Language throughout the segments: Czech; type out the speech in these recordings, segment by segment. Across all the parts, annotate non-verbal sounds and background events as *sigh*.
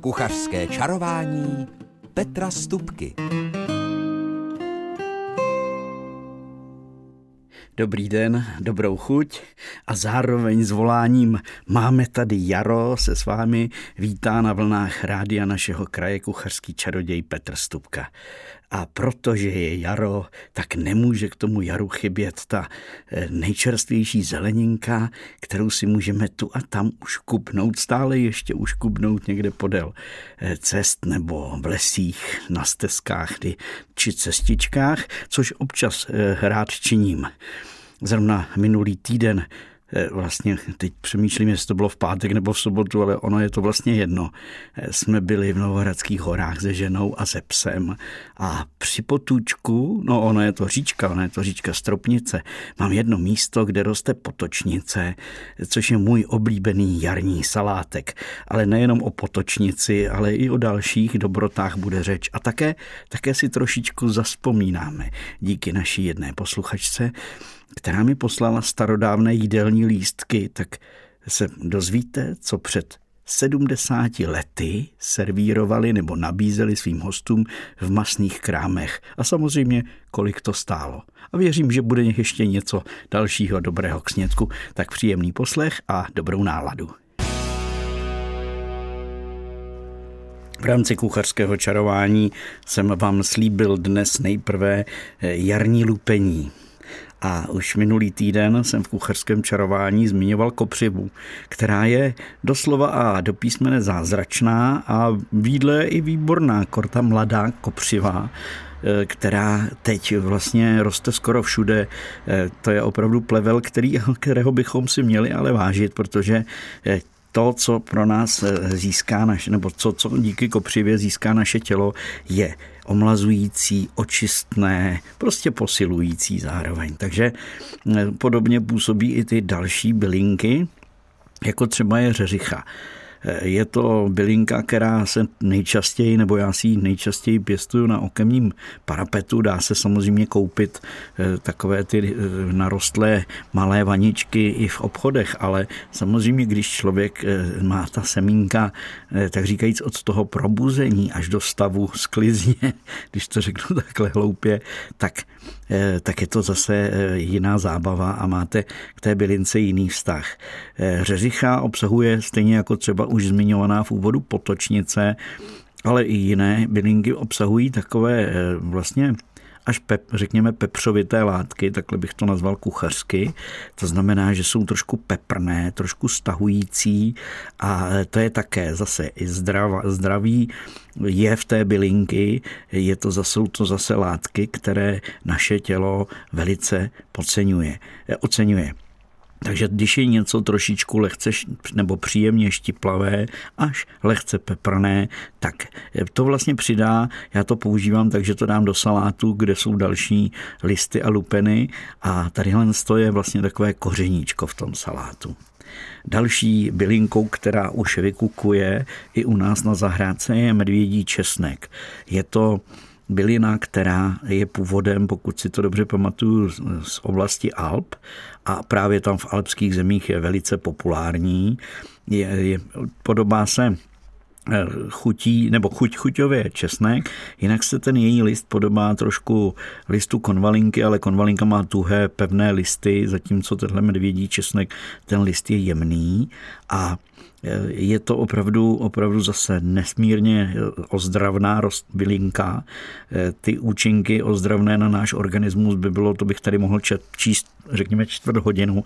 Kuchařské čarování Petra Stupky. Dobrý den, dobrou chuť a zároveň s voláním Máme tady jaro se s vámi vítá na vlnách rádia našeho kraje kuchařský čaroděj Petr Stupka. A protože je jaro, tak nemůže k tomu jaru chybět ta eh, nejčerstvější zeleninka, kterou si můžeme tu a tam uškupnout, stále ještě uškupnout někde podél eh, cest nebo v lesích, na stezkách či cestičkách, což občas eh, rád činím. Zrovna minulý týden vlastně teď přemýšlím, jestli to bylo v pátek nebo v sobotu, ale ono je to vlastně jedno. Eh, jsme byli v Novohradských horách se ženou a se psem a při potůčku, no ono je to říčka, ono je to říčka Stropnice, mám jedno místo, kde roste potočnice, což je můj oblíbený jarní salátek. Ale nejenom o potočnici, ale i o dalších dobrotách bude řeč. A také, také si trošičku zaspomínáme díky naší jedné posluchačce, která mi poslala starodávné jídelní lístky, tak se dozvíte, co před 70 lety servírovali nebo nabízeli svým hostům v masných krámech. A samozřejmě, kolik to stálo. A věřím, že bude ještě něco dalšího dobrého k snědku. Tak příjemný poslech a dobrou náladu. V rámci kuchařského čarování jsem vám slíbil dnes nejprve jarní lupení. A už minulý týden jsem v kuchařském čarování zmiňoval kopřivu, která je doslova a do písmene zázračná a výdle i výborná, korta mladá kopřiva eh, která teď vlastně roste skoro všude. Eh, to je opravdu plevel, který, kterého bychom si měli ale vážit, protože eh, to, co pro nás získá naše, nebo co, co díky kopřivě získá naše tělo, je omlazující, očistné, prostě posilující zároveň. Takže eh, podobně působí i ty další bylinky, jako třeba je řeřicha. Je to bylinka, která se nejčastěji, nebo já si ji nejčastěji pěstuju na okemním parapetu. Dá se samozřejmě koupit eh, takové ty eh, narostlé malé vaničky i v obchodech, ale samozřejmě, když člověk eh, má ta semínka, tak říkajíc od toho probuzení až do stavu sklizně, *laughs* když to řeknu takhle hloupě, tak tak je to zase jiná zábava a máte k té bylince jiný vztah. Řeřicha obsahuje stejně jako třeba už zmiňovaná v úvodu potočnice, ale i jiné bylinky obsahují takové eh, vlastně až pep, řekněme pepřovité látky, takhle bych to nazval kuchařsky. To znamená, že jsou trošku peprné, trošku stahující a to je také zase i zdrav, zdravý je v té bylinky, je to zase, jsou to zase látky, které naše tělo velice podceňuje, eh, oceňuje. Takže když je něco trošičku lehce nebo příjemně štiplavé, až lehce peprné, tak to vlastně přidá, já to používám, takže to dám do salátu, kde jsou další listy a lupeny a tadyhle je vlastně takové kořeníčko v tom salátu. Další bylinkou, která už vykukuje i u nás na zahrádce, je medvědí česnek. Je to bylina, která je původem, pokud si to dobře pamatuju, z oblasti Alp. A právě tam v alpských zemích je velice populární. Je, je, podobá se eh, chutí, nebo chuť chuťově česnek, jinak se ten její list podobá trošku listu konvalinky, ale konvalinka má tuhé pevné listy, zatímco tenhle medvědí česnek, ten list je jemný. A je to opravdu, opravdu zase nesmírně ozdravná bylinka. Ty účinky ozdravné na náš organismus by bylo, to bych tady mohl číst, řekněme, čtvrt hodinu.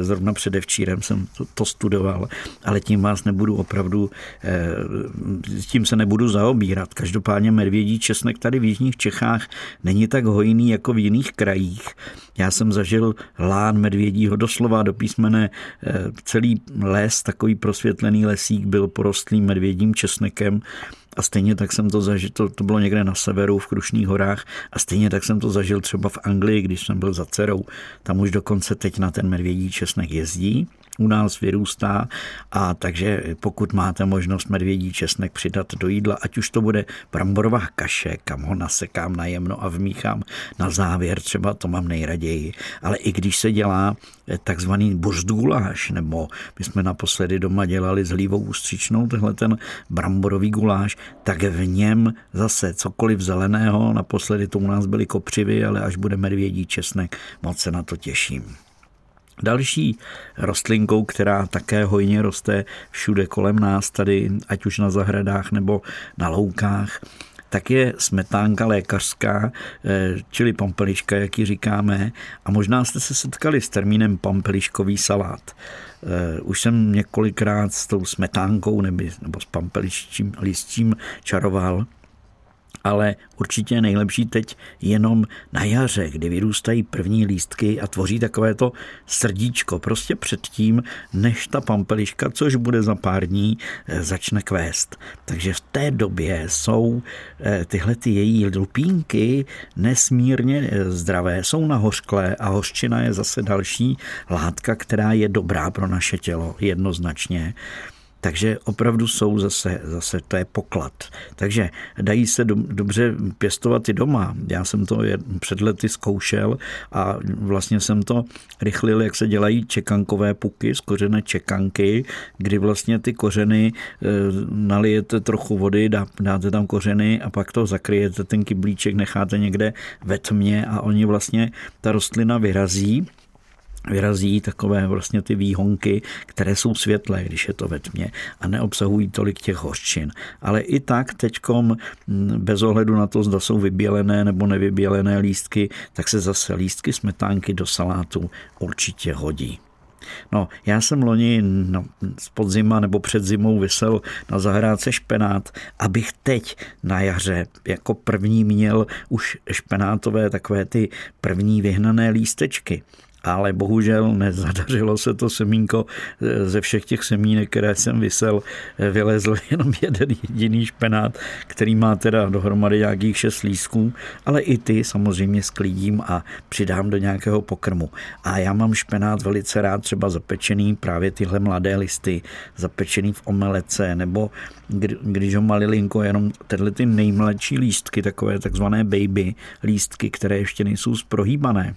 Zrovna předevčírem jsem to, to studoval, ale tím vás nebudu opravdu, tím se nebudu zaobírat. Každopádně medvědí česnek tady v Jižních Čechách není tak hojný jako v jiných krajích. Já jsem zažil lán medvědího doslova do písmene celý les, takový prosvět osvětlený lesík byl porostlý medvědím česnekem a stejně tak jsem to zažil, to, to bylo někde na severu v Krušných horách a stejně tak jsem to zažil třeba v Anglii, když jsem byl za dcerou. Tam už dokonce teď na ten medvědí česnek jezdí. U nás vyrůstá a takže pokud máte možnost medvědí česnek přidat do jídla, ať už to bude bramborová kaše, kam ho nasekám najemno a vmíchám na závěr, třeba to mám nejraději, ale i když se dělá takzvaný buřdguláš, nebo my jsme naposledy doma dělali s hlívou ústřičnou, tenhle ten bramborový guláš, tak v něm zase cokoliv zeleného, naposledy to u nás byly kopřivy, ale až bude medvědí česnek, moc se na to těším. Další rostlinkou, která také hojně roste všude kolem nás, tady ať už na zahradách nebo na loukách, tak je smetánka lékařská, eh, čili pampeliška, jak ji říkáme. A možná jste se setkali s termínem pampeliškový salát. Eh, už jsem několikrát s tou smetánkou nebo, s pampeliščím listím čaroval ale určitě nejlepší teď jenom na jaře, kdy vyrůstají první lístky a tvoří takové to srdíčko, prostě předtím, než ta pampeliška, což bude za pár dní, eh, začne kvést. Takže v té době jsou eh, tyhle ty její lupínky nesmírně eh, zdravé, jsou nahořklé a hořčina je zase další látka, která je dobrá pro naše tělo jednoznačně. Takže opravdu jsou zase, zase to je poklad. Takže dají se do, dobře pěstovat i doma. Já jsem to před lety zkoušel a vlastně jsem to rychlil, jak se dělají čekankové puky z kořene čekanky, kdy vlastně ty kořeny e, nalijete trochu vody, dá, dáte tam kořeny a pak to zakryjete, ten kyblíček necháte někde ve tmě a oni vlastně, ta rostlina vyrazí vyrazí takové vlastně ty výhonky, které jsou světlé, když je to ve tmě a neobsahují tolik těch hořčin. Ale i tak teďkom bez ohledu na to, zda jsou vybělené nebo nevybělené lístky, tak se zase lístky smetánky do salátu určitě hodí. No, já jsem loni no, z podzima nebo před zimou vysel na zahrádce špenát, abych teď na jaře jako první měl už špenátové takové ty první vyhnané lístečky ale bohužel nezadařilo se to semínko ze všech těch semínek, které jsem vysel, vylezl *laughs* jenom jeden jediný špenát, který má teda dohromady nějakých šest lísků, ale i ty samozřejmě sklidím a přidám do nějakého pokrmu. A já mám špenát velice rád třeba zapečený právě tyhle mladé listy, zapečený v omelece, nebo když ho malilinko, jenom tyhle ty nejmladší lístky, takové takzvané baby lístky, které ještě nejsou zprohýbané,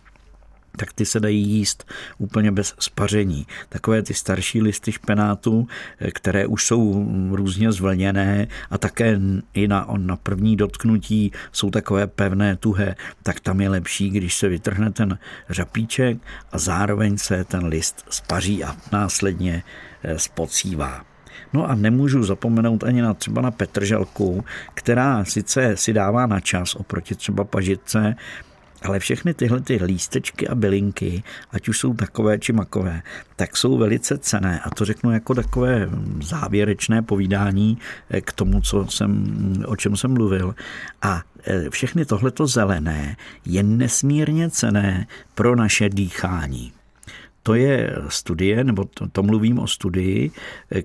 tak ty se dají jíst úplně bez spaření. Takové ty starší listy špenátu, eh, které už jsou různě zvlněné a také i na, na první dotknutí jsou takové pevné, tuhé, tak tam je lepší, když se vytrhne ten řapíček a zároveň se ten list spaří a následně eh, spocívá. No a nemůžu zapomenout ani na třeba na Petržalku, která sice si dává na čas oproti třeba pažitce, ale všechny tyhle ty lístečky a bylinky, ať už jsou takové či makové, tak jsou velice cené. A to řeknu jako takové závěrečné povídání eh, k tomu, co jsem, o čem jsem mluvil. A eh, všechny tohleto zelené je nesmírně cené pro naše dýchání. To je studie, nebo to, to mluvím o studii, eh,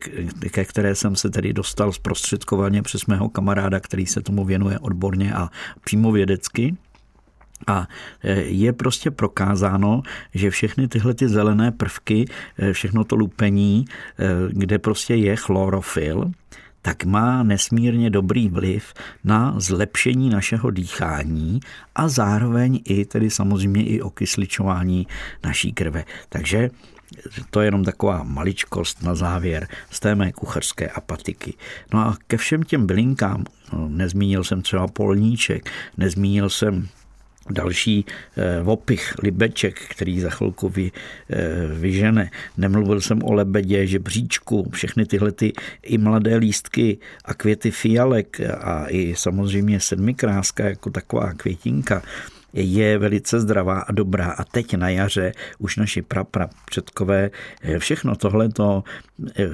ke které jsem se tedy dostal zprostředkovaně přes mého kamaráda, který se tomu věnuje odborně a přímo vědecky. A e, je prostě prokázáno, že všechny tyhle ty zelené prvky, e, všechno to lupení, e, kde prostě je chlorofil, tak má nesmírně dobrý vliv na zlepšení našeho dýchání a zároveň i tedy samozřejmě i okysličování naší krve. Takže to je jenom taková maličkost na závěr z té mé kuchařské apatiky. No a ke všem těm bylinkám, no, nezmínil jsem třeba polníček, nezmínil jsem další eh, opich, libeček, který za chvilku vy, eh, vyžene. Nemluvil jsem o lebedě, žebříčku, všechny tyhle ty i mladé lístky a květy fialek a i samozřejmě sedmikráska jako taková květinka je velice zdravá a dobrá. A teď na jaře už naši prapra předkové eh, všechno tohleto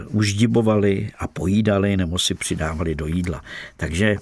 uždibovali a pojídali nebo si přidávali do jídla. Takže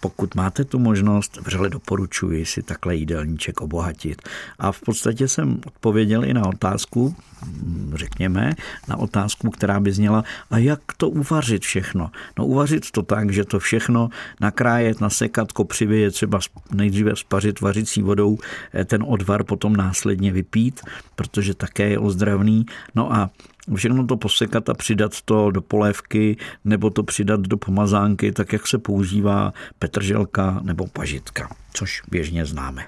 pokud máte tu možnost, vřele doporučuji si takhle jídelníček obohatit. A v podstatě jsem odpověděl i na otázku, hm, řekněme, na otázku, která by zněla, a jak to uvařit všechno? No uvařit to tak, že to všechno nakrájet, nasekat, kopřivě je třeba nejdříve spařit vařicí vodou, eh, ten odvar potom následně vypít, protože také je ozdravný. No a všechno to posekat a přidat to do polévky nebo to přidat do pomazánky, tak jak se používá petrželka nebo pažitka, což běžně známe.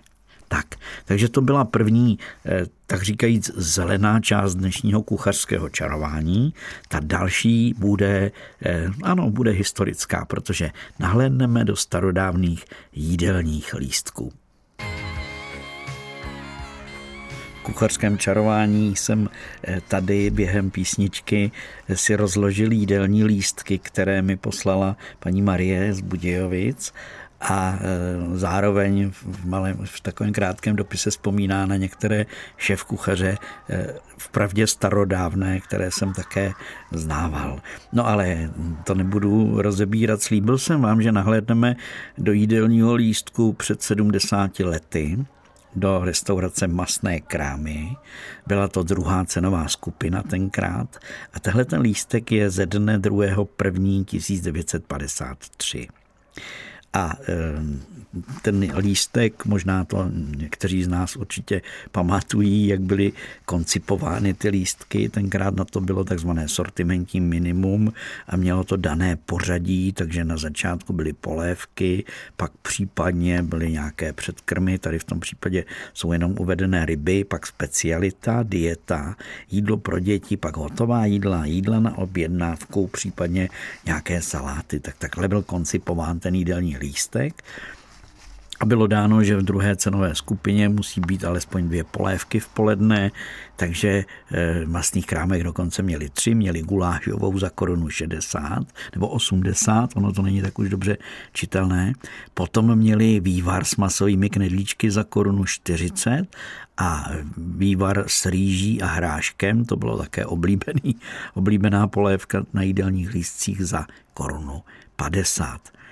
Tak, takže to byla první, eh, tak říkajíc, zelená část dnešního kuchařského čarování. Ta další bude, eh, ano, bude historická, protože nahlédneme do starodávných jídelních lístků. Kuchařském čarování jsem eh, tady během písničky si rozložil jídelní lístky, které mi poslala paní Marie z Budějovic a e, zároveň v, malém, v takovém krátkém dopise vzpomíná na některé šéf kuchaře e, vpravdě starodávné, které jsem také znával. No ale to nebudu rozebírat. Slíbil jsem vám, že nahlédneme do jídelního lístku před 70 lety do restaurace Masné krámy. Byla to druhá cenová skupina tenkrát a tehle ten lístek je ze dne 2. 1. 1953. A ten lístek, možná to někteří z nás určitě pamatují, jak byly koncipovány ty lístky. Tenkrát na to bylo takzvané sortimentní minimum a mělo to dané pořadí, takže na začátku byly polévky, pak případně byly nějaké předkrmy, tady v tom případě jsou jenom uvedené ryby, pak specialita, dieta, jídlo pro děti, pak hotová jídla, jídla na objednávku, případně nějaké saláty. Tak takhle byl koncipován ten jídelní lístek. A bylo dáno, že v druhé cenové skupině musí být alespoň dvě polévky v poledne, takže eh, v masných krámech dokonce měli tři, měli gulášovou za korunu 60 nebo 80, ono to není tak už dobře čitelné. Potom měli vývar s masovými knedlíčky za korunu 40 a vývar s rýží a hráškem, to bylo také oblíbený, oblíbená polévka na jídelních lístcích za korunu 50.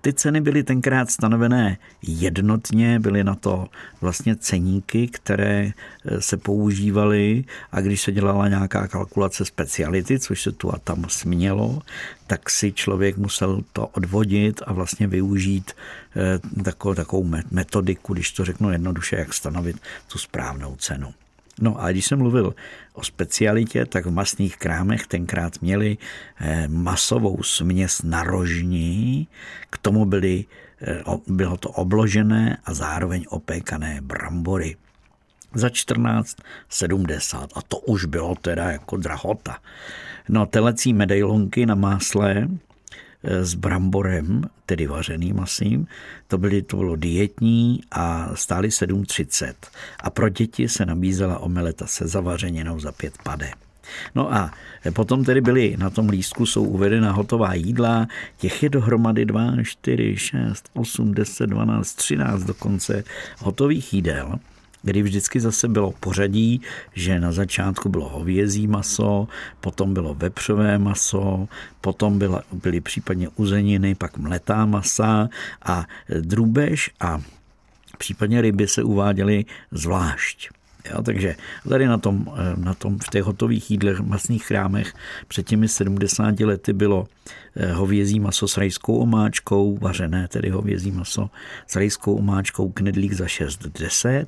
Ty ceny byly tenkrát stanovené jednotně, byly na to vlastně ceníky, které eh, se používaly a když se dělala nějaká kalkulace speciality, což se tu a tam smělo, tak si člověk musel to odvodit a vlastně využít eh, takovou, takovou metodiku, když to řeknu jednoduše, jak stanovit tu správnou cenu. No a když jsem mluvil o specialitě, tak v masných krámech tenkrát měli eh, masovou směs na rožní, k tomu byly, eh, bylo to obložené a zároveň opékané brambory za 14,70 a to už bylo teda jako drahota. No telecí medailonky na másle s bramborem, tedy vařeným masím. To, byly, to bylo dietní a stály 7,30. A pro děti se nabízela omeleta se zavařeninou za pět pade. No a potom tedy byly na tom lístku jsou uvedena hotová jídla, těch je dohromady 2, 4, 6, 8, 10, 12, 13 dokonce hotových jídel kdy vždycky zase bylo pořadí, že na začátku bylo hovězí maso, potom bylo vepřové maso, potom byla, byly případně uzeniny, pak mletá masa a drůbež a případně ryby se uváděly zvlášť. Jo, takže tady na tom, eh, na tom v těch hotových jídlech, masných chrámech před těmi 70 lety bylo eh, hovězí maso s rajskou omáčkou, vařené tedy hovězí maso s rajskou omáčkou, knedlík za 6,10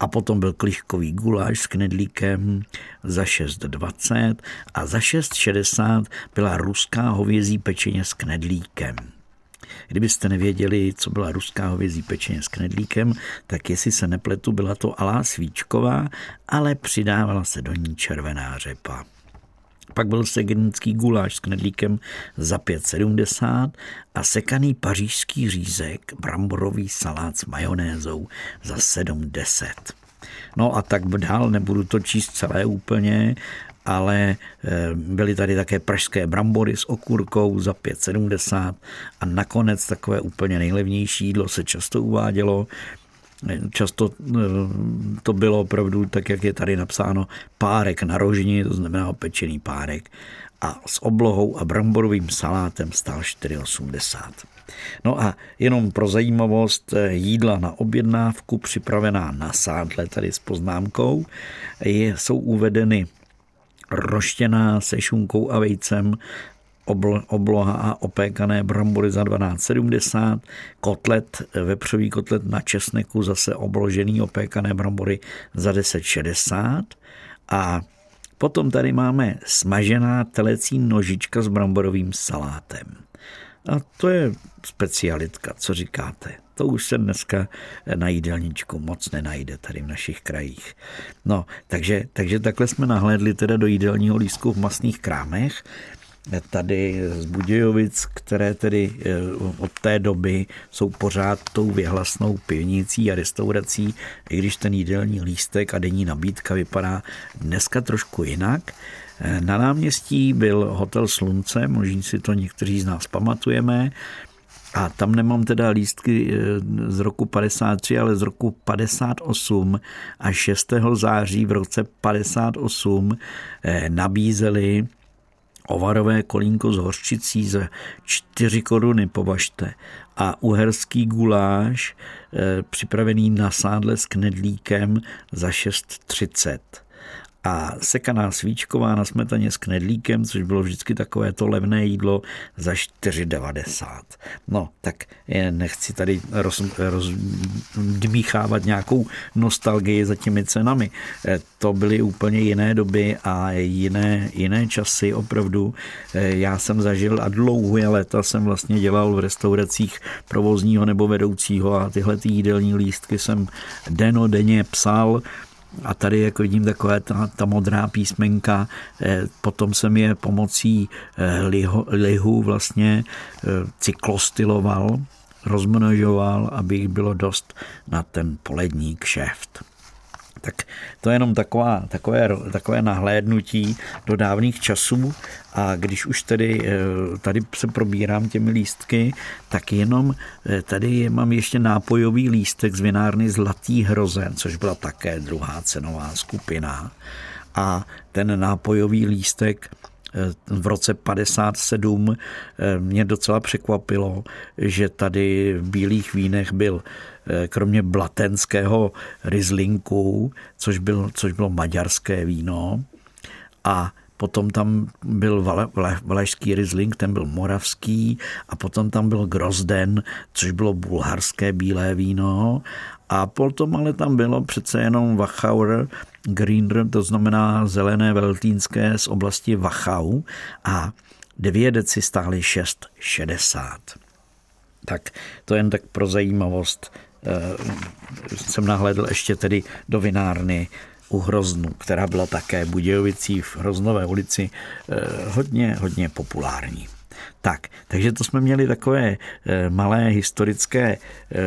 a potom byl kliškový guláš s knedlíkem za 6,20 a za 6,60 byla ruská hovězí pečeně s knedlíkem. Kdybyste nevěděli, co byla ruská hovězí pečeně s knedlíkem, tak jestli se nepletu, byla to alá svíčková, ale přidávala se do ní červená řepa. Pak byl segnický guláš s knedlíkem za 5,70 a sekaný pařížský řízek, bramborový salát s majonézou za 7,10. No a tak dál, nebudu to číst celé úplně, ale eh, byly tady také pražské brambory s okurkou za 5,70 a nakonec takové úplně nejlevnější jídlo se často uvádělo, Často eh, to bylo opravdu tak, jak je tady napsáno, párek na rožni, to znamená opečený párek a s oblohou a bramborovým salátem stál 4,80. No a jenom pro zajímavost, eh, jídla na objednávku připravená na sádle tady s poznámkou je, jsou uvedeny roštěná se šunkou a vejcem, obloha a opékané brambory za 12,70, kotlet, vepřový kotlet na česneku, zase obložený opékané brambory za 10,60 a Potom tady máme smažená telecí nožička s bramborovým salátem. A to je specialitka, co říkáte? To už se dneska na jídelníčku moc nenajde tady v našich krajích. No, takže, takže takhle jsme nahlédli teda do jídelního lístku v masných krámech tady z Budějovic, které tedy eh, od té doby jsou pořád tou věhlasnou pivnicí a restaurací, i když ten jídelní lístek a denní nabídka vypadá dneska trošku jinak. Eh, na náměstí byl hotel Slunce, možná si to někteří z nás pamatujeme, a tam nemám teda lístky eh, z roku 53, ale z roku 58 a 6. září v roce 58 nabízeli ovarové kolínko s hořčicí za 4 koruny, považte. A uherský guláš e, připravený na sádle s knedlíkem za 6,30 a sekaná svíčková na smetaně s knedlíkem, což bylo vždycky takové to levné jídlo za 4,90. No, tak nechci tady roz, nějakou nostalgii za těmi cenami. E, to byly úplně jiné doby a jiné, jiné časy opravdu. E, já jsem zažil a dlouhé léta jsem vlastně dělal v restauracích provozního nebo vedoucího a tyhle ty jídelní lístky jsem denodenně psal a tady, jak vidím, takové ta, ta modrá písmenka, eh, potom jsem je pomocí eh, lihu, lihu vlastně eh, cyklostyloval, rozmnožoval, aby jich bylo dost na ten polední kšeft. Tak to je jenom taková, takové, takové nahlédnutí do dávných časů a když už tedy eh, tady se probírám těmi lístky, tak jenom eh, tady mám ještě nápojový lístek z vinárny Zlatý hrozen, což byla také druhá cenová skupina. A ten nápojový lístek eh, v roce 57 mě docela překvapilo, že tady v bílých vínech byl kromě blatenského rizlinku, což, byl, což bylo maďarské víno, a potom tam byl valašský rizling, ten byl moravský. A potom tam byl grozden, což bylo bulharské bílé víno. A potom ale tam bylo přece jenom Wachauer Greener, to znamená zelené veltínské z oblasti Wachau. A dvě deci stály 6,60. Tak to jen tak pro zajímavost. Eh, jsem nahlédl ještě tedy do vinárny u Hroznu, která byla také Budějovicí v Hroznové ulici eh, hodně, hodně populární. Tak, takže to jsme měli takové eh, malé historické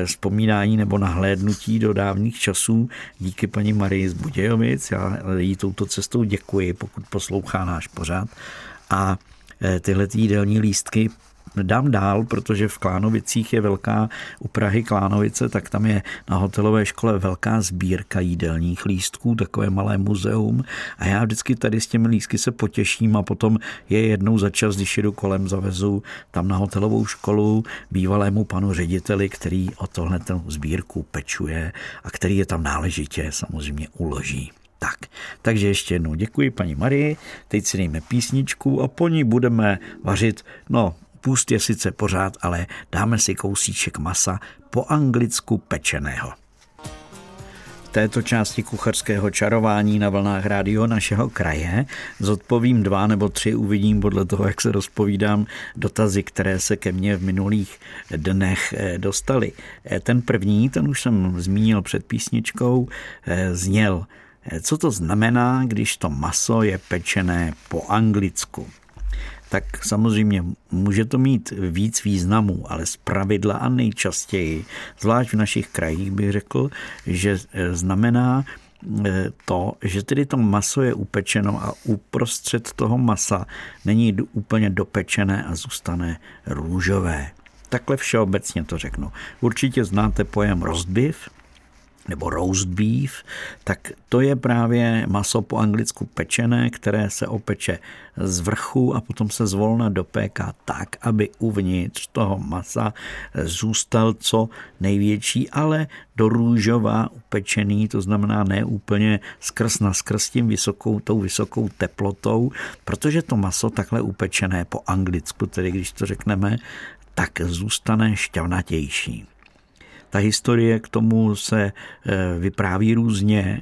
vzpomínání nebo nahlédnutí do dávných časů díky paní Marii z Budějovic. Já jí touto cestou děkuji, pokud poslouchá náš pořád. A tyhle jídelní lístky dám dál, protože v Klánovicích je velká, u Prahy Klánovice, tak tam je na hotelové škole velká sbírka jídelních lístků, takové malé muzeum a já vždycky tady s těmi lístky se potěším a potom je jednou za čas, když jedu kolem, zavezu tam na hotelovou školu bývalému panu řediteli, který o tohle sbírku pečuje a který je tam náležitě samozřejmě uloží. Tak, takže ještě jednou děkuji paní Marii, teď si dejme písničku a po ní budeme vařit, no Půst je sice pořád, ale dáme si kousíček masa po anglicku pečeného. V této části kucharského čarování na vlnách rádio našeho kraje zodpovím dva nebo tři, uvidím podle toho, jak se rozpovídám, dotazy, které se ke mně v minulých dnech eh, dostaly. Eh, ten první, ten už jsem zmínil před písničkou, eh, zněl, co to znamená, když to maso je pečené po anglicku tak samozřejmě může to mít víc významů, ale z pravidla a nejčastěji, zvlášť v našich krajích bych řekl, že e, znamená e, to, že tedy to maso je upečeno a uprostřed toho masa není úplně dopečené a zůstane růžové. Takhle všeobecně to řeknu. Určitě znáte pojem rozbiv, nebo roast beef, tak to je právě maso po anglicku pečené, které se opeče z vrchu a potom se zvolna dopéká tak, aby uvnitř toho masa zůstal co největší, ale do růžová upečený, to znamená ne úplně skrz na skrz tím vysokou, tou vysokou teplotou, protože to maso takhle upečené po anglicku, tedy když to řekneme, tak zůstane šťavnatější. Ta historie k tomu se eh, vypráví různě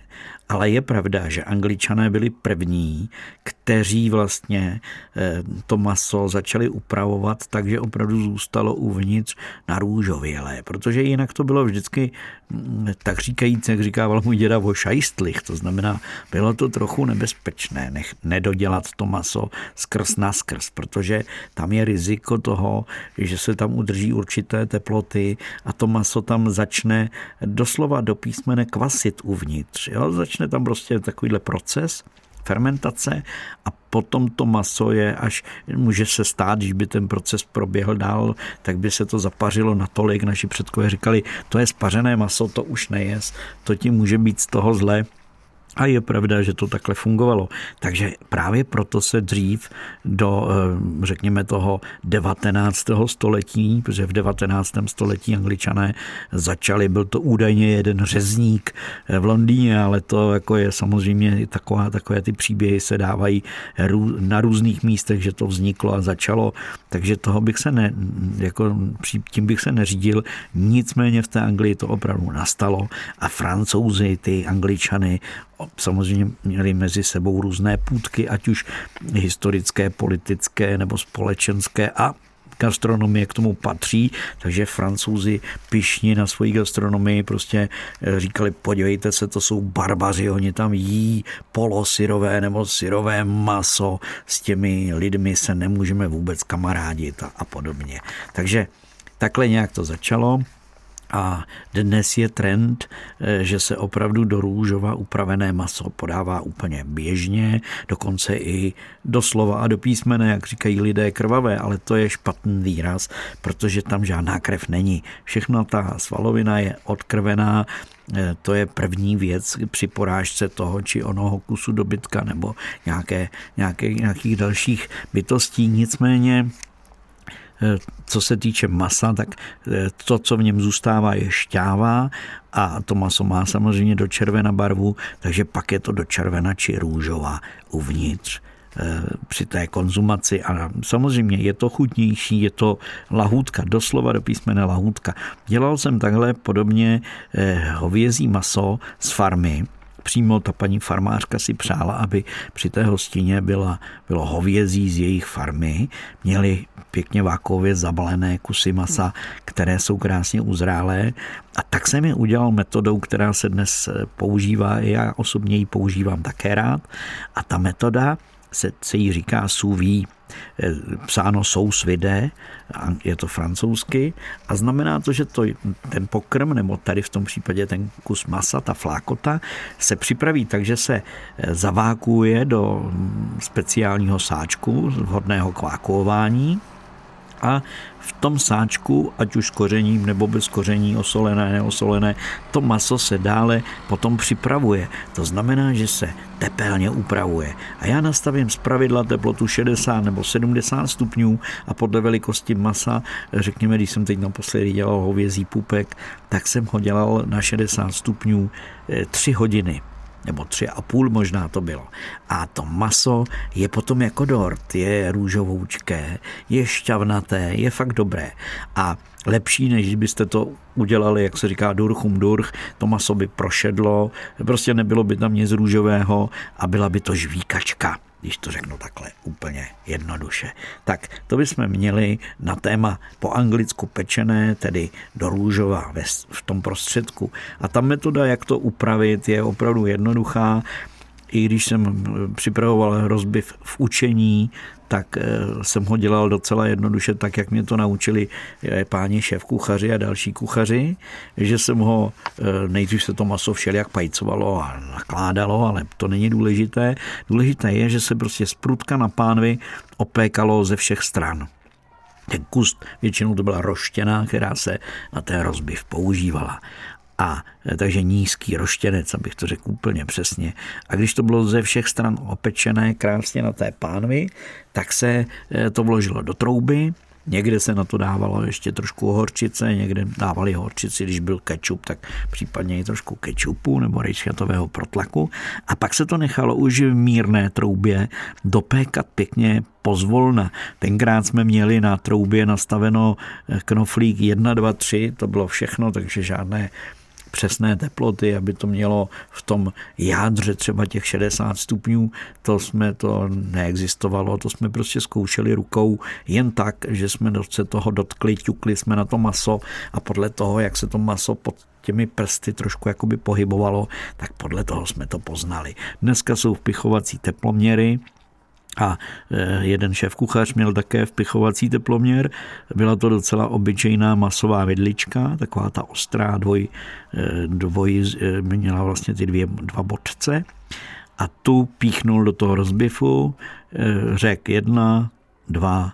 Ale je pravda, že angličané byli první, kteří vlastně eh, to maso začali upravovat tak, že opravdu zůstalo uvnitř na růžovělé, protože jinak to bylo vždycky mm, tak říkajíc, jak říkával můj děda, o šajstlich, to znamená, bylo to trochu nebezpečné nech, nedodělat to maso skrz na skrz, protože tam je riziko toho, že se tam udrží určité teploty a to maso tam začne doslova do písmene kvasit uvnitř. Jo? Začne tam prostě takovýhle proces fermentace a potom to maso je až, může se stát, když by ten proces proběhl dál, tak by se to zapařilo natolik, naši předkové říkali, to je spařené maso, to už nejest, to ti může být z toho zle, a je pravda, že to takhle fungovalo. Takže právě proto se dřív do, eh, řekněme, toho 19. století, protože v 19. století angličané začali, byl to údajně jeden řezník eh, v Londýně, ale to jako je samozřejmě taková, takové ty příběhy se dávají na různých místech, že to vzniklo a začalo, takže toho bych se ne, jako tím bych se neřídil. Nicméně v té Anglii to opravdu nastalo a francouzi, ty angličany, samozřejmě měli mezi sebou různé půdky, ať už historické, politické nebo společenské a gastronomie k tomu patří, takže francouzi pišni na svoji gastronomii prostě eh, říkali, podívejte se, to jsou barbaři, oni tam jí polosyrové nebo syrové maso, s těmi lidmi se nemůžeme vůbec kamarádit a, a podobně. Takže takhle nějak to začalo. A dnes je trend, eh, že se opravdu do růžova upravené maso podává úplně běžně, dokonce i doslova a do písmene, jak říkají lidé, krvavé, ale to je špatný výraz, protože tam žádná krev není. Všechno ta svalovina je odkrvená, eh, to je první věc při porážce toho či onoho kusu dobytka nebo nějaké, nějaké, nějakých dalších bytostí. Nicméně co se týče masa, tak eh, to, co v něm zůstává, je šťáva a to maso má samozřejmě do červena barvu, takže pak je to do červena či růžová uvnitř eh, při té konzumaci a samozřejmě je to chutnější, je to lahůdka, doslova do písmene lahůdka. Dělal jsem takhle podobně hovězí maso z farmy, přímo ta paní farmářka si přála, aby při té hostině byla, bylo hovězí z jejich farmy. Měli pěkně vákově zabalené kusy masa, které jsou krásně uzrálé. A tak jsem je udělal metodou, která se dnes používá. Já osobně ji používám také rád. A ta metoda se, se jí říká Eh, psáno sous vide, je to francouzsky, a znamená to, že to, ten pokrm, nebo tady v tom případě ten kus masa, ta flákota, se připraví tak, že se eh, zavákuje do speciálního sáčku vhodného kvákování a v tom sáčku, ať už s kořením nebo bez koření, osolené, neosolené, to maso se dále potom připravuje. To znamená, že se tepelně upravuje. A já nastavím pravidla teplotu 60 nebo 70 stupňů a podle velikosti masa, řekněme, když jsem teď naposledy dělal hovězí pupek, tak jsem ho dělal na 60 stupňů 3 eh, hodiny nebo tři a půl možná to bylo. A to maso je potom jako dort, je růžovoučké, je šťavnaté, je fakt dobré. A lepší, než byste to udělali, jak se říká, durchum durch, to maso by prošedlo, prostě nebylo by tam nic růžového a byla by to žvíkačka když to řeknu takhle úplně jednoduše. Tak to bychom měli na téma po anglicku pečené, tedy do růžova v tom prostředku. A ta metoda, jak to upravit, je opravdu jednoduchá i když jsem připravoval rozbiv v učení, tak eh, jsem ho dělal docela jednoduše, tak jak mě to naučili eh, páni šéf kuchaři a další kuchaři, že jsem ho, eh, nejdřív se to maso všelijak pajcovalo a nakládalo, ale to není důležité. Důležité je, že se prostě z prutka na pánvi opékalo ze všech stran. Ten kus, většinou to byla roštěná, která se na ten rozbiv používala a takže nízký roštěnec, abych to řekl úplně přesně. A když to bylo ze všech stran opečené krásně na té pánvi, tak se eh, to vložilo do trouby, Někde se na to dávalo ještě trošku horčice, někde dávali horčici, když byl kečup, tak případně i trošku kečupu nebo rejšatového protlaku. A pak se to nechalo už v mírné troubě dopékat pěkně pozvolna. Tenkrát jsme měli na troubě nastaveno knoflík 1, 2, 3, to bylo všechno, takže žádné přesné teploty, aby to mělo v tom jádře třeba těch 60 stupňů, to jsme to neexistovalo, to jsme prostě zkoušeli rukou jen tak, že jsme se toho dotkli, ťukli jsme na to maso a podle toho, jak se to maso pod těmi prsty trošku jakoby pohybovalo, tak podle toho jsme to poznali. Dneska jsou vpichovací teploměry, a e, jeden šéf kuchař měl také vpichovací teploměr. Byla to docela obyčejná masová vidlička, taková ta ostrá dvoj, e, dvoj e, měla vlastně ty dvě, dva bodce. A tu píchnul do toho rozbifu, řekl jedna, dva,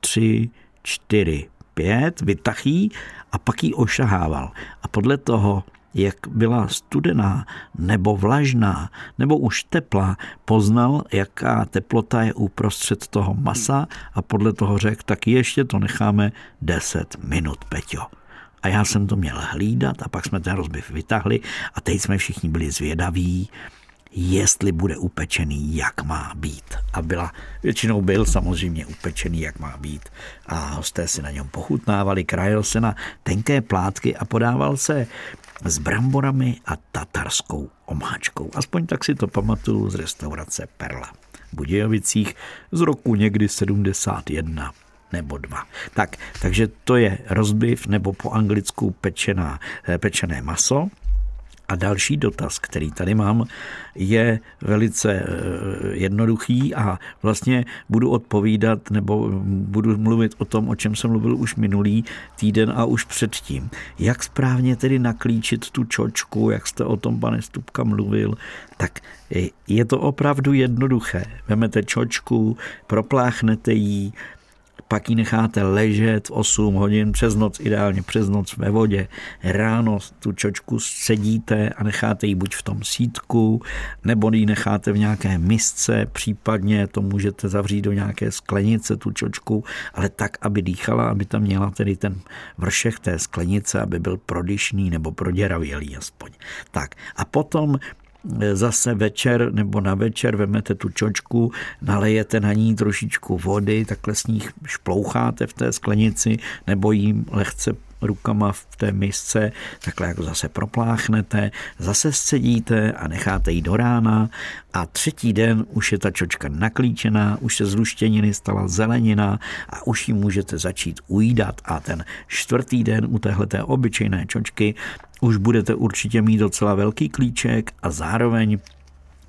tři, čtyři, pět, vytachý a pak ji ošahával. A podle toho jak byla studená nebo vlažná nebo už teplá, poznal, jaká teplota je uprostřed toho masa a podle toho řekl, tak ještě to necháme 10 minut, Peťo. A já jsem to měl hlídat a pak jsme ten rozbiv vytahli a teď jsme všichni byli zvědaví, jestli bude upečený, jak má být. A byla, většinou byl samozřejmě upečený, jak má být. A hosté si na něm pochutnávali, krajil se na tenké plátky a podával se s bramborami a tatarskou omáčkou. Aspoň tak si to pamatuju z restaurace Perla v Budějovicích z roku někdy 71 nebo dva. Tak, takže to je rozbiv nebo po anglicku pečená, eh, pečené maso. A další dotaz, který tady mám, je velice eh, jednoduchý a vlastně budu odpovídat nebo budu mluvit o tom, o čem jsem mluvil už minulý týden a už předtím. Jak správně tedy naklíčit tu čočku, jak jste o tom, pane Stupka, mluvil, tak je to opravdu jednoduché. Vemete čočku, propláchnete ji, pak ji necháte ležet 8 hodin přes noc, ideálně přes noc ve vodě. Ráno tu čočku sedíte a necháte ji buď v tom sítku, nebo ji necháte v nějaké misce, případně to můžete zavřít do nějaké sklenice, tu čočku, ale tak, aby dýchala, aby tam měla tedy ten vršek té sklenice, aby byl prodyšný nebo proděravělý aspoň. Tak a potom zase večer nebo na večer vemete tu čočku, nalejete na ní trošičku vody, takhle s ní šploucháte v té sklenici nebo jim lehce rukama v té misce, takhle jako zase propláchnete, zase scedíte a necháte ji do rána. A třetí den už je ta čočka naklíčená, už se z luštěniny stala zelenina a už ji můžete začít ujídat. A ten čtvrtý den u téhleté obyčejné čočky už budete určitě mít docela velký klíček a zároveň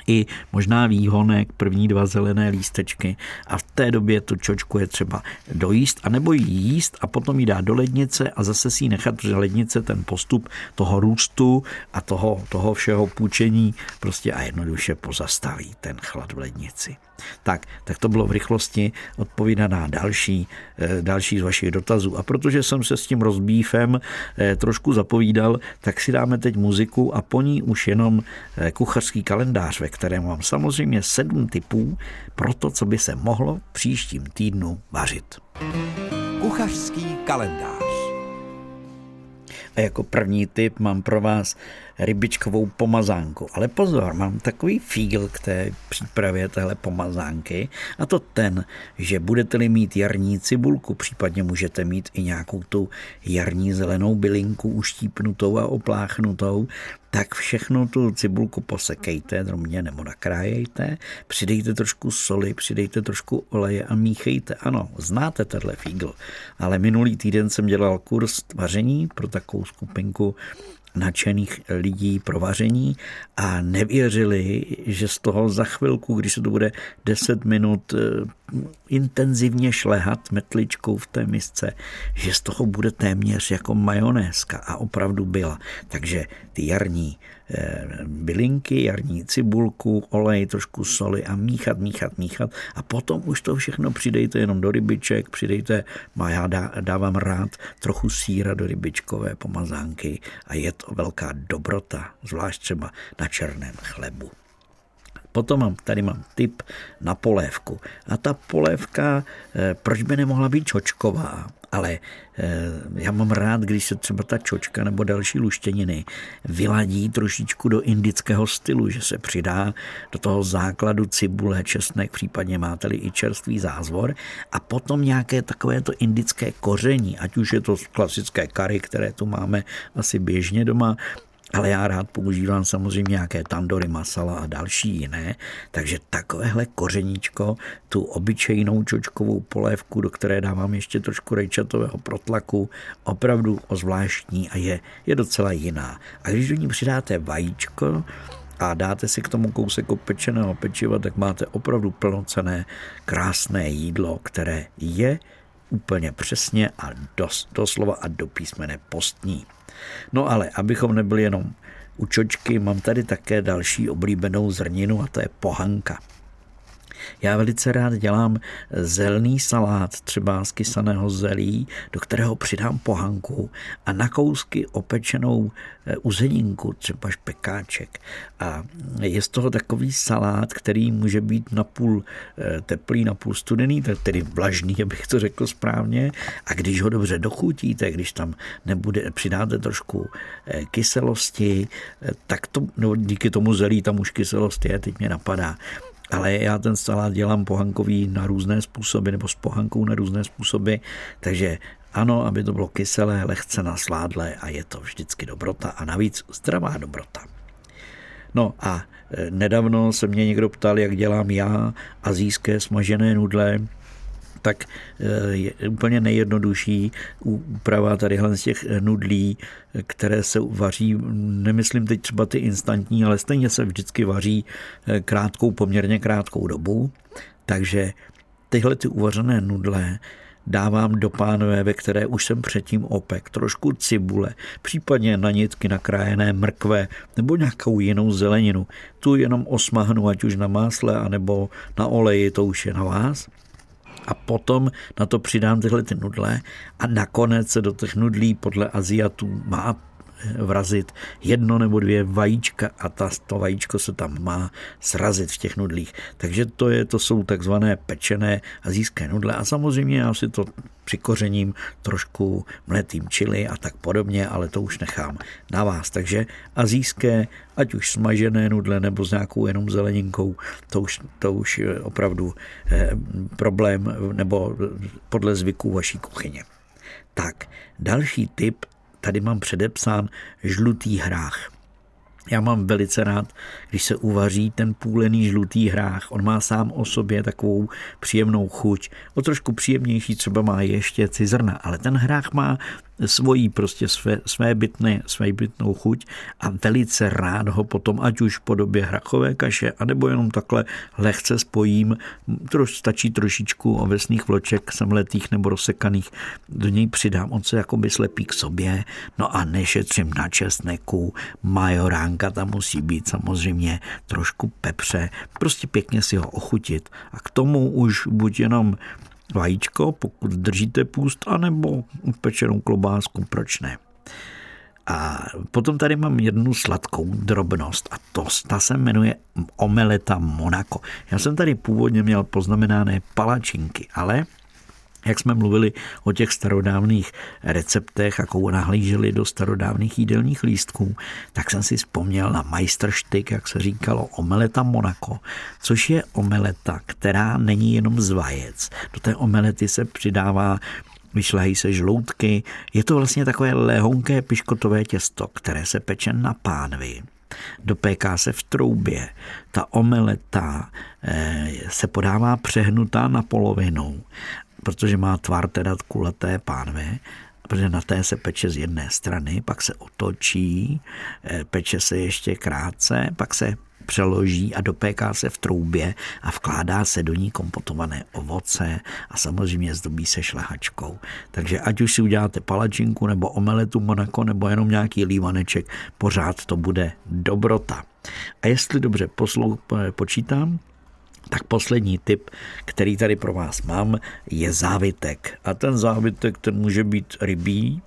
i možná výhonek, první dva zelené lístečky a v té době tu čočku je třeba dojíst a nebo jí jíst a potom ji dát do lednice a zase si ji nechat, protože lednice ten postup toho růstu a toho, toho všeho půjčení prostě a jednoduše pozastaví ten chlad v lednici. Tak, tak to bylo v rychlosti odpovídat na další, eh, další z vašich dotazů. A protože jsem se s tím rozbífem eh, trošku zapovídal, tak si dáme teď muziku a po ní už jenom eh, kuchařský kalendář, ve kterém mám samozřejmě sedm typů pro to, co by se mohlo v příštím týdnu vařit. Kuchařský kalendář. A jako první tip mám pro vás rybičkovou pomazánku. Ale pozor, mám takový fígl k té přípravě téhle pomazánky a to ten, že budete-li mít jarní cibulku, případně můžete mít i nějakou tu jarní zelenou bylinku uštípnutou a opláchnutou, tak všechno tu cibulku posekejte drobně nebo nakrájejte, přidejte trošku soli, přidejte trošku oleje a míchejte. Ano, znáte tenhle fígl, ale minulý týden jsem dělal kurz vaření pro takovou skupinku nadšených lidí pro vaření a nevěřili, že z toho za chvilku, když se to bude 10 minut eh, intenzivně šlehat metličkou v té misce, že z toho bude téměř jako majonézka a opravdu byla. Takže ty jarní bylinky, jarní cibulku, olej, trošku soli a míchat, míchat, míchat a potom už to všechno přidejte jenom do rybiček, přidejte, má já dávám rád trochu síra do rybičkové pomazánky a je to velká dobrota, zvlášť třeba na černém chlebu. Potom mám, tady mám tip na polévku. A ta polévka, eh, proč by nemohla být čočková? Ale eh, já mám rád, když se třeba ta čočka nebo další luštěniny vyladí trošičku do indického stylu, že se přidá do toho základu cibule, česnek, případně máte-li i čerstvý zázvor. A potom nějaké takové to indické koření, ať už je to klasické kary, které tu máme asi běžně doma, ale já rád používám samozřejmě nějaké tandory masala a další jiné, takže takovéhle kořeníčko, tu obyčejnou čočkovou polévku, do které dávám ještě trošku rejčatového protlaku, opravdu ozvláštní a je, je docela jiná. A když do ní přidáte vajíčko, a dáte si k tomu kousek opečeného pečiva, tak máte opravdu plnocené, krásné jídlo, které je úplně přesně a dos, doslova a do písmene postní. No ale abychom nebyli jenom u čočky, mám tady také další oblíbenou zrninu a to je pohanka. Já velice rád dělám zelný salát, třeba z kysaného zelí, do kterého přidám pohanku a na kousky opečenou eh, uzeninku, třeba špekáček. A je z toho takový salát, který může být napůl eh, teplý, napůl studený, tedy vlažný, abych to řekl správně. A když ho dobře dochutíte, když tam nebude, přidáte trošku eh, kyselosti, tak to, no, díky tomu zelí tam už kyselost je, teď mě napadá, ale já ten salát dělám pohankový na různé způsoby, nebo s pohankou na různé způsoby, takže ano, aby to bylo kyselé, lehce nasládlé a je to vždycky dobrota. A navíc zdravá dobrota. No a e, nedávno se mě někdo ptal, jak dělám já azijské smažené nudle tak eh, je úplně nejjednodušší úprava tadyhle z těch nudlí, které se vaří, nemyslím teď třeba ty instantní, ale stejně se vždycky vaří eh, krátkou, poměrně krátkou dobu. Takže tyhle ty uvařené nudle dávám do pánové, ve které už jsem předtím opek, trošku cibule, případně na nitky nakrájené mrkve nebo nějakou jinou zeleninu. Tu jenom osmahnu, ať už na másle, anebo na oleji, to už je na vás a potom na to přidám tyhle ty nudle a nakonec se do těch nudlí podle Aziatů má vrazit jedno nebo dvě vajíčka a ta, to vajíčko se tam má srazit v těch nudlích. Takže to, je, to jsou takzvané pečené azijské nudle a samozřejmě já si to přikořením trošku mletým čili a tak podobně, ale to už nechám na vás. Takže azijské, ať už smažené nudle nebo s nějakou jenom zeleninkou, to už, to už je opravdu eh, problém nebo podle zvyků vaší kuchyně. Tak, další tip tady mám předepsán žlutý hrách. Já mám velice rád, když se uvaří ten půlený žlutý hrách. On má sám o sobě takovou příjemnou chuť. O trošku příjemnější třeba má ještě cizrna, ale ten hrách má svojí prostě své, své, bytné, své bytnou chuť a velice rád ho potom, ať už v podobě hrachové kaše, anebo jenom takhle lehce spojím, troš, stačí trošičku ovesných vloček semletých nebo rozsekaných, do něj přidám, on se jako by slepí k sobě, no a nešetřím na česneku, majoránka tam musí být samozřejmě trošku pepře, prostě pěkně si ho ochutit a k tomu už buď jenom vajíčko, pokud držíte půst, anebo upečenou klobásku, proč ne. A potom tady mám jednu sladkou drobnost a to ta se jmenuje omeleta Monaco. Já jsem tady původně měl poznamenané palačinky, ale jak jsme mluvili o těch starodávných receptech, jakou nahlíželi do starodávných jídelních lístků, tak jsem si vzpomněl na majstrštyk, jak se říkalo, omeleta Monaco, což je omeleta, která není jenom z vajec. Do té omelety se přidává vyšlehají se žloutky. Je to vlastně takové lehonké piškotové těsto, které se peče na pánvi. Dopéká se v troubě. Ta omeleta eh, se podává přehnutá na polovinu protože má tvar teda kulaté pánve, protože na té se peče z jedné strany, pak se otočí, eh, peče se ještě krátce, pak se přeloží a dopéká se v troubě a vkládá se do ní kompotované ovoce a samozřejmě zdobí se šlehačkou. Takže ať už si uděláte palačinku nebo omeletu Monaco nebo jenom nějaký lívaneček, pořád to bude dobrota. A jestli dobře poslou, počítám, tak poslední tip, který tady pro vás mám, je závitek. A ten závitek, ten může být rybí,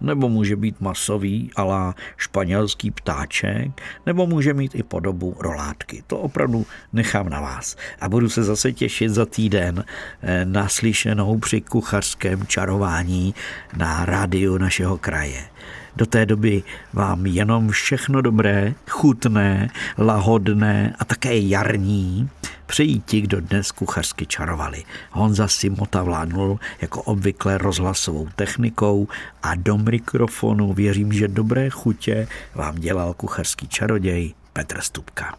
nebo může být masový, ala španělský ptáček, nebo může mít i podobu rolátky. To opravdu nechám na vás. A budu se zase těšit za týden eh, na slyšenou při kuchařském čarování na rádiu našeho kraje. Do té doby vám jenom všechno dobré, chutné, lahodné a také jarní přejí ti, kdo dnes kuchařsky čarovali. Honza Simota vládnul jako obvykle rozhlasovou technikou a do mikrofonu věřím, že dobré chutě vám dělal kuchařský čaroděj Petr Stupka.